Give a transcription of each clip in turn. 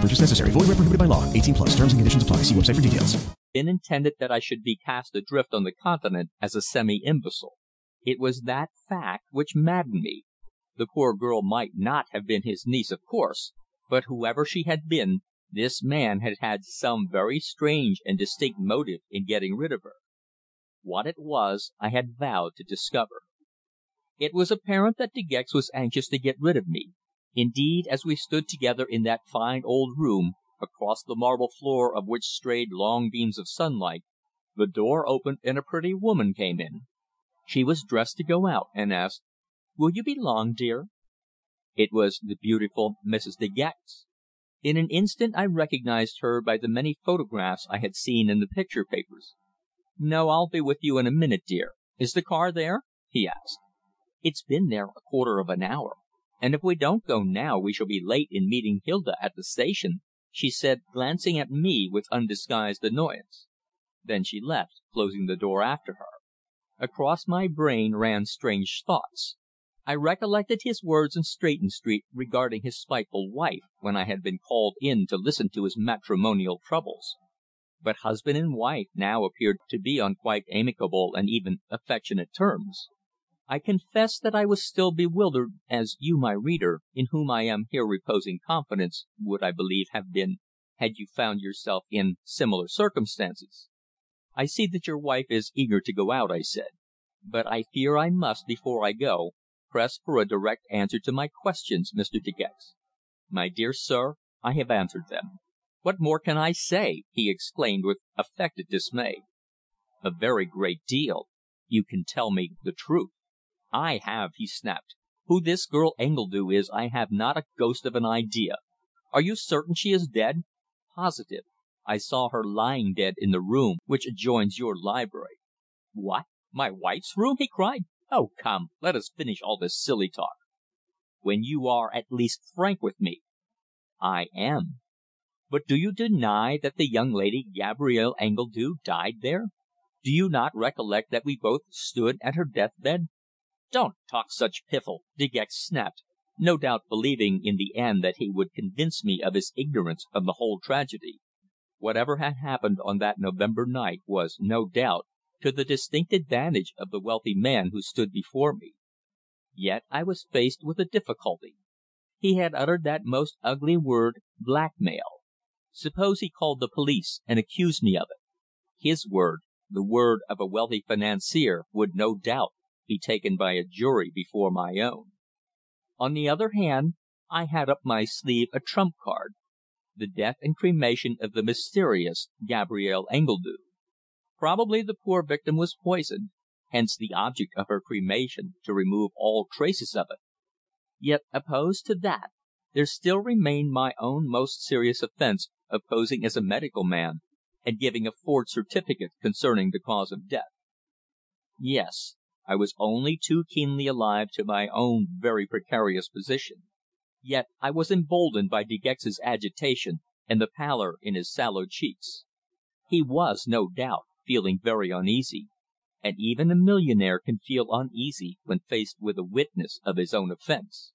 Purchase necessary. Void where prohibited by law. 18 plus. Terms and conditions apply. See website for details. been intended that I should be cast adrift on the continent as a semi-imbecile. It was that fact which maddened me. The poor girl might not have been his niece, of course, but whoever she had been, this man had had some very strange and distinct motive in getting rid of her. What it was I had vowed to discover. It was apparent that De Gex was anxious to get rid of me. Indeed, as we stood together in that fine old room, across the marble floor of which strayed long beams of sunlight, the door opened and a pretty woman came in. She was dressed to go out, and asked: "Will you be long, dear?" It was the beautiful Mrs. De Gex. In an instant I recognized her by the many photographs I had seen in the picture papers. "No, I'll be with you in a minute, dear. Is the car there?" he asked. "It's been there a quarter of an hour, and if we don't go now we shall be late in meeting Hilda at the station," she said, glancing at me with undisguised annoyance. Then she left, closing the door after her. Across my brain ran strange thoughts. I recollected his words in Stretton Street regarding his spiteful wife when I had been called in to listen to his matrimonial troubles. But husband and wife now appeared to be on quite amicable and even affectionate terms. I confess that I was still bewildered, as you, my reader, in whom I am here reposing confidence, would, I believe, have been, had you found yourself in similar circumstances. "I see that your wife is eager to go out," I said. "But I fear I must, before I go, press for a direct answer to my questions, Mr. De Gex." "My dear sir, I have answered them. What more can I say?" he exclaimed with affected dismay. "A very great deal. You can tell me the truth." "I have," he snapped. "Who this girl Engledue is I have not a ghost of an idea. Are you certain she is dead?" "Positive. I saw her lying dead in the room which adjoins your library." "What? My wife's room?" he cried. "Oh, come, let us finish all this silly talk." "When you are at least frank with me." "I am." "But do you deny that the young lady Gabrielle Engledue died there? Do you not recollect that we both stood at her deathbed?" "Don't talk such piffle!" De Gex snapped, no doubt believing in the end that he would convince me of his ignorance of the whole tragedy. Whatever had happened on that November night was, no doubt, to the distinct advantage of the wealthy man who stood before me. Yet I was faced with a difficulty. He had uttered that most ugly word blackmail. Suppose he called the police and accused me of it. His word, the word of a wealthy financier, would no doubt be taken by a jury before my own. On the other hand, I had up my sleeve a trump card the death and cremation of the mysterious Gabrielle Engledue. Probably the poor victim was poisoned, hence the object of her cremation to remove all traces of it. Yet opposed to that, there still remained my own most serious offence of posing as a medical man and giving a forged certificate concerning the cause of death. Yes, I was only too keenly alive to my own very precarious position. Yet I was emboldened by De Gex's agitation and the pallor in his sallow cheeks. He was, no doubt, feeling very uneasy, and even a millionaire can feel uneasy when faced with a witness of his own offence.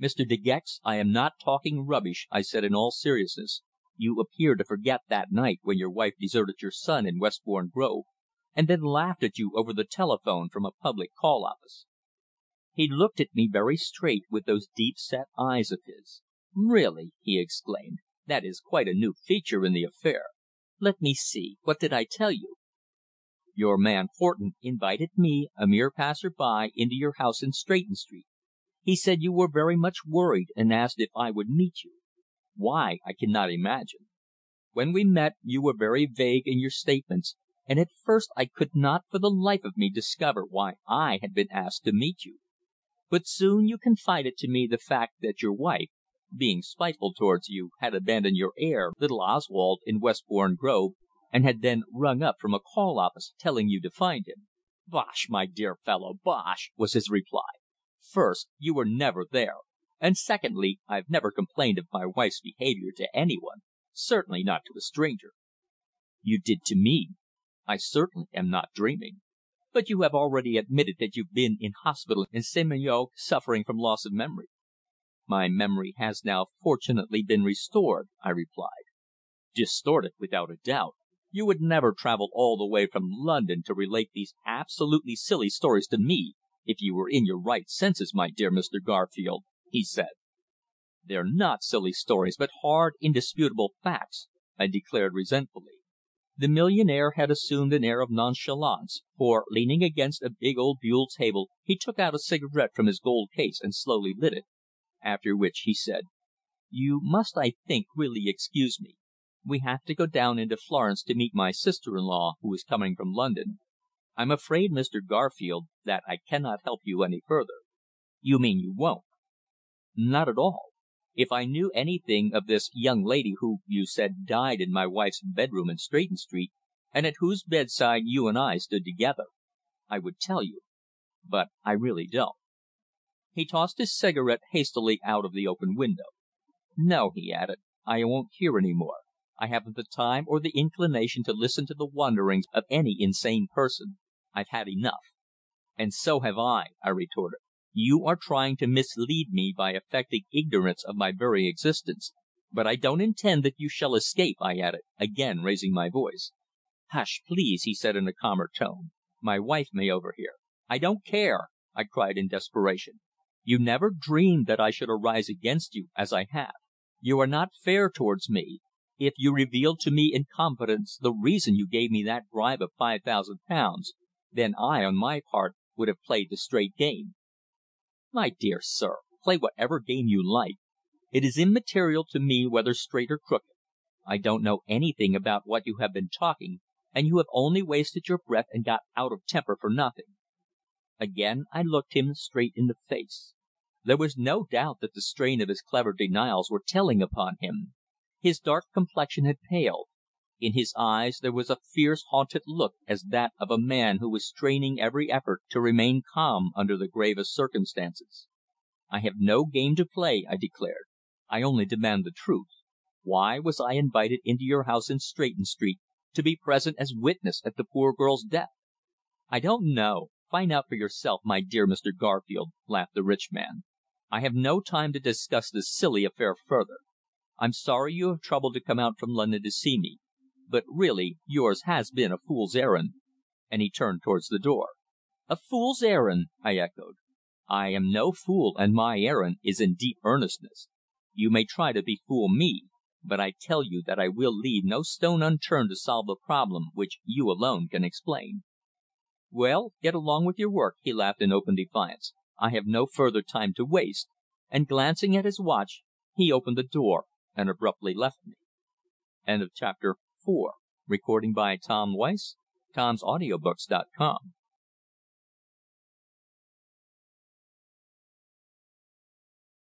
"Mr. De Gex, I am not talking rubbish," I said in all seriousness. "You appear to forget that night when your wife deserted your son in Westbourne Grove, and then laughed at you over the telephone from a public call office." He looked at me very straight with those deep set eyes of his. "Really," he exclaimed, "that is quite a new feature in the affair. Let me see. What did I tell you? Your man Horton invited me, a mere passer by, into your house in Stretton Street. He said you were very much worried, and asked if I would meet you. Why, I cannot imagine. When we met you were very vague in your statements, and at first I could not for the life of me discover why I had been asked to meet you. But soon you confided to me the fact that your wife, being spiteful towards you, had abandoned your heir, little Oswald, in Westbourne Grove, and had then rung up from a call office telling you to find him. "Bosh, my dear fellow, bosh!" was his reply. "First, you were never there, and secondly, I've never complained of my wife's behaviour to any one certainly not to a stranger." "You did to me. I certainly am not dreaming." "But you have already admitted that you've been in hospital in St. Malo suffering from loss of memory." "My memory has now fortunately been restored," I replied. "Distorted, without a doubt. You would never travel all the way from London to relate these absolutely silly stories to me if you were in your right senses, my dear Mr. Garfield," he said. "They're not silly stories, but hard, indisputable facts," I declared resentfully. The millionaire had assumed an air of nonchalance, for, leaning against a big old buhl table, he took out a cigarette from his gold case and slowly lit it. After which he said: "You must, I think, really excuse me. We have to go down into Florence to meet my sister in law, who is coming from London. I'm afraid, Mr. Garfield, that I cannot help you any further." "You mean you won't?" "Not at all. If I knew anything of this young lady who, you said, died in my wife's bedroom in Stretton Street, and at whose bedside you and I stood together, I would tell you. But I really don't." He tossed his cigarette hastily out of the open window. "No," he added, "I won't hear any more. I haven't the time or the inclination to listen to the wanderings of any insane person. I've had enough." "And so have I," I retorted. You are trying to mislead me by affecting ignorance of my very existence. But I don't intend that you shall escape," I added, again raising my voice. "Hush, please," he said in a calmer tone. "My wife may overhear." "I don't care!" I cried in desperation. "You never dreamed that I should arise against you as I have. You are not fair towards me. If you revealed to me in confidence the reason you gave me that bribe of five thousand pounds, then I, on my part, would have played the straight game. "My dear sir, play whatever game you like. It is immaterial to me whether straight or crooked. I don't know anything about what you have been talking, and you have only wasted your breath and got out of temper for nothing." Again I looked him straight in the face. There was no doubt that the strain of his clever denials were telling upon him. His dark complexion had paled. In his eyes there was a fierce, haunted look as that of a man who was straining every effort to remain calm under the gravest circumstances. "I have no game to play," I declared. "I only demand the truth. Why was I invited into your house in Stretton Street to be present as witness at the poor girl's death?" "I don't know. Find out for yourself, my dear Mr. Garfield," laughed the rich man. "I have no time to discuss this silly affair further. I'm sorry you have troubled to come out from London to see me but really yours has been a fool's errand," and he turned towards the door. "A fool's errand!" I echoed. "I am no fool, and my errand is in deep earnestness. You may try to befool me, but I tell you that I will leave no stone unturned to solve the problem which you alone can explain." "Well, get along with your work," he laughed in open defiance. "I have no further time to waste," and glancing at his watch, he opened the door and abruptly left me. CHAPTER four. Recording by Tom Weiss, Tom'sAudiobooks.com.